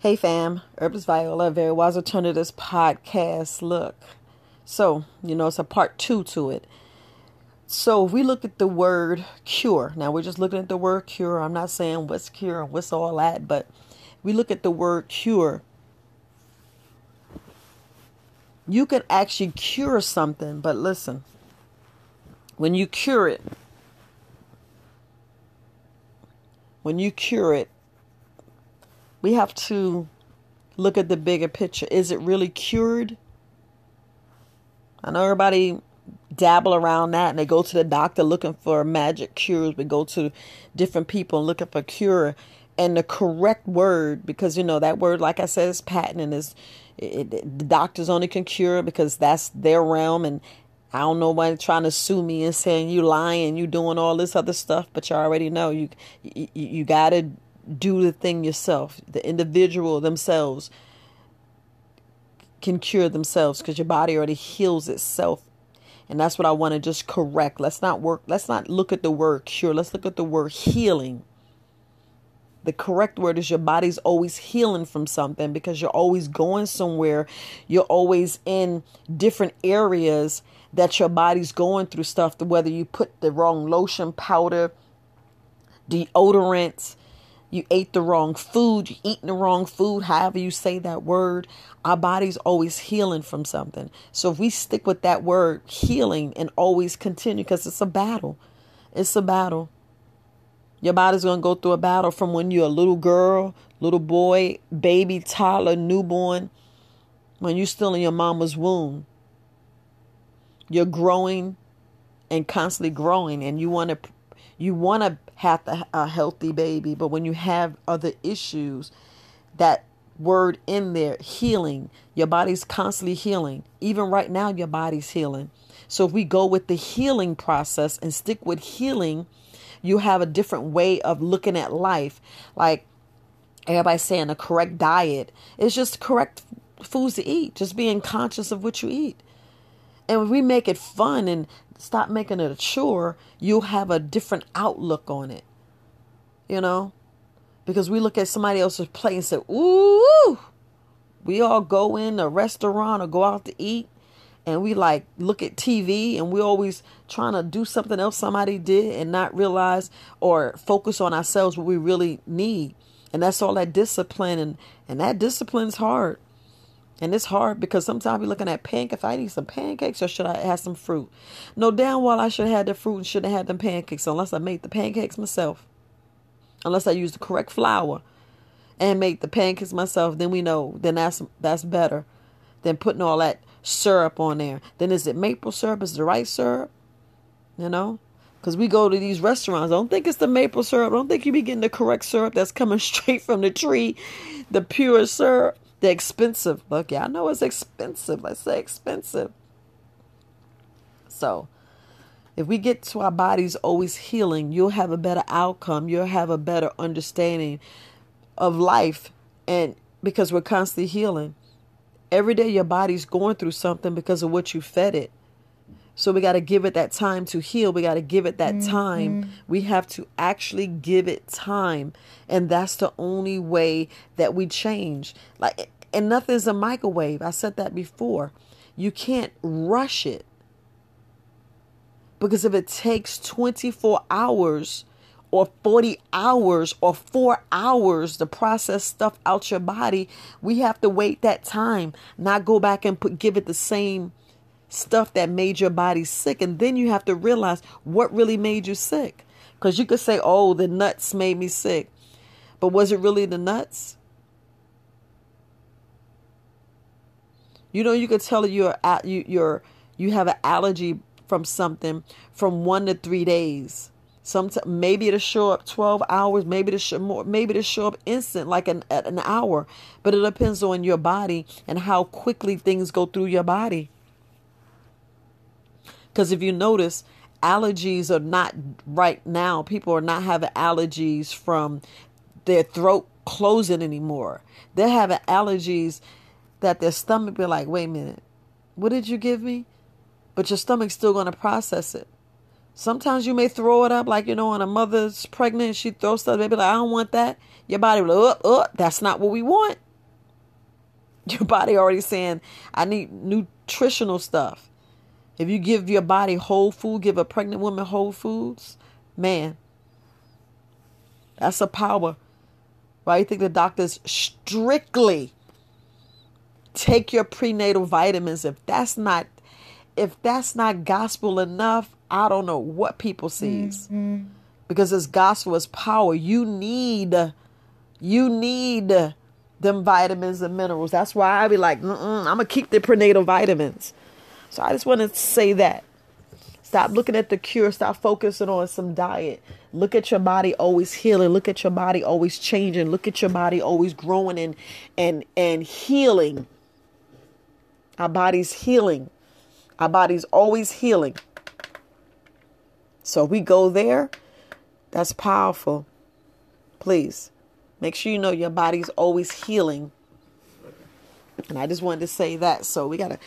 Hey fam, Herbalist Viola, Very Wise Alternatives podcast. Look, so you know it's a part two to it. So if we look at the word cure, now we're just looking at the word cure. I'm not saying what's cure and what's all that, but we look at the word cure. You can actually cure something, but listen, when you cure it, when you cure it, we have to look at the bigger picture. Is it really cured? I know everybody dabble around that and they go to the doctor looking for magic cures. We go to different people looking for cure and the correct word because you know that word like I said is patent and is it, it, the doctors only can cure because that's their realm and I don't know why trying to sue me and saying you lying, you doing all this other stuff, but you already know you you, you got to do the thing yourself. The individual themselves can cure themselves because your body already heals itself. And that's what I want to just correct. Let's not work, let's not look at the word cure. Let's look at the word healing. The correct word is your body's always healing from something because you're always going somewhere. You're always in different areas that your body's going through stuff, whether you put the wrong lotion, powder, deodorants, you ate the wrong food, you eating the wrong food, however you say that word. Our body's always healing from something. So if we stick with that word healing and always continue, because it's a battle. It's a battle. Your body's going to go through a battle from when you're a little girl, little boy, baby, toddler, newborn, when you're still in your mama's womb. You're growing and constantly growing, and you want to you want to have a healthy baby, but when you have other issues, that word in there, healing, your body's constantly healing. Even right now, your body's healing. So if we go with the healing process and stick with healing, you have a different way of looking at life. Like everybody's saying, the correct diet is just correct foods to eat, just being conscious of what you eat. And we make it fun and stop making it a chore, you'll have a different outlook on it. You know? Because we look at somebody else's plate and say, ooh, we all go in a restaurant or go out to eat and we like look at TV and we always trying to do something else somebody did and not realize or focus on ourselves what we really need. And that's all that discipline and, and that discipline's hard. And it's hard because sometimes we're looking at pancakes. If I eat some pancakes or should I have some fruit? No, damn well I should have had the fruit and shouldn't have had them pancakes unless I made the pancakes myself. Unless I use the correct flour and make the pancakes myself, then we know then that's that's better than putting all that syrup on there. Then is it maple syrup? Is the right syrup? You know? Because we go to these restaurants. I don't think it's the maple syrup. I don't think you be getting the correct syrup that's coming straight from the tree, the pure syrup. The expensive. Look, yeah, I know it's expensive. Let's say expensive. So, if we get to our bodies always healing, you'll have a better outcome. You'll have a better understanding of life. And because we're constantly healing, every day your body's going through something because of what you fed it. So we got to give it that time to heal. We got to give it that mm-hmm. time. We have to actually give it time. And that's the only way that we change. Like and nothing's a microwave. I said that before. You can't rush it. Because if it takes 24 hours or 40 hours or 4 hours to process stuff out your body, we have to wait that time, not go back and put give it the same stuff that made your body sick. And then you have to realize what really made you sick. Because you could say, oh, the nuts made me sick. But was it really the nuts? You know, you could tell you're you you're you have an allergy from something from one to three days. Sometimes maybe it'll show up twelve hours, maybe it'll show more, maybe it'll show up instant, like an an hour. But it depends on your body and how quickly things go through your body. Because if you notice, allergies are not right now. People are not having allergies from their throat closing anymore. They're having allergies that their stomach be like, wait a minute, what did you give me? But your stomach's still going to process it. Sometimes you may throw it up, like you know, when a mother's pregnant, she throws stuff. Baby, like I don't want that. Your body like, oh, oh, that's not what we want. Your body already saying, I need nutritional stuff. If you give your body whole food, give a pregnant woman whole foods, man, that's a power. Why you think the doctors strictly take your prenatal vitamins? If that's not if that's not gospel enough, I don't know what people sees. Mm-hmm. Because this gospel is power. You need you need them vitamins and minerals. That's why I be like, I'm gonna keep the prenatal vitamins. So I just want to say that. Stop looking at the cure. Stop focusing on some diet. Look at your body always healing. Look at your body always changing. Look at your body always growing and and and healing. Our body's healing. Our body's always healing. So we go there. That's powerful. Please make sure you know your body's always healing. And I just wanted to say that. So we got to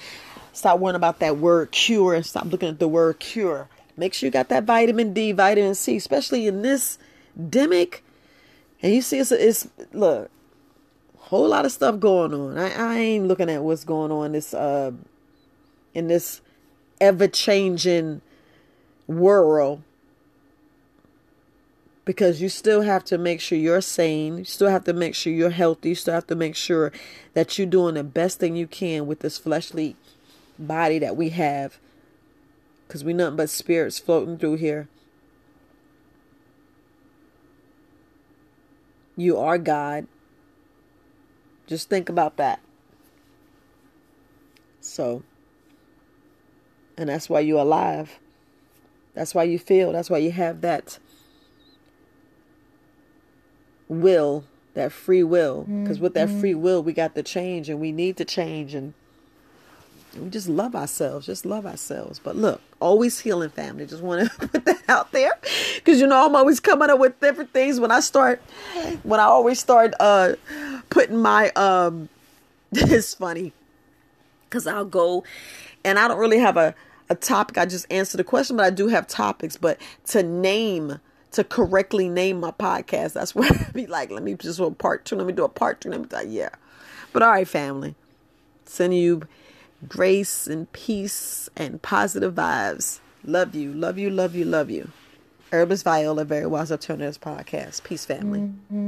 Stop worrying about that word cure and stop looking at the word cure. Make sure you got that vitamin D, vitamin C, especially in this demic. And you see, it's, it's look, whole lot of stuff going on. I, I ain't looking at what's going on this uh in this ever changing world because you still have to make sure you're sane. You still have to make sure you're healthy. You still have to make sure that you're doing the best thing you can with this fleshly body that we have because we nothing but spirits floating through here. You are God. Just think about that. So, and that's why you're alive. That's why you feel. That's why you have that will, that free will. Because with that free mm-hmm. will, we got to change and we need to change. And we just love ourselves, just love ourselves. But look, always healing family. Just want to put that out there because you know I'm always coming up with different things when I start. When I always start uh putting my um, it's funny because I'll go and I don't really have a a topic. I just answer the question, but I do have topics. But to name to correctly name my podcast, that's where I'd be like, let me just do a part two. Let me do a part two. Let me like, yeah. But all right, family. Sending you grace and peace and positive vibes. Love you, love you, love you, love you. Herbalist Viola, Very Wise Alternatives Podcast. Peace, family. Mm-hmm.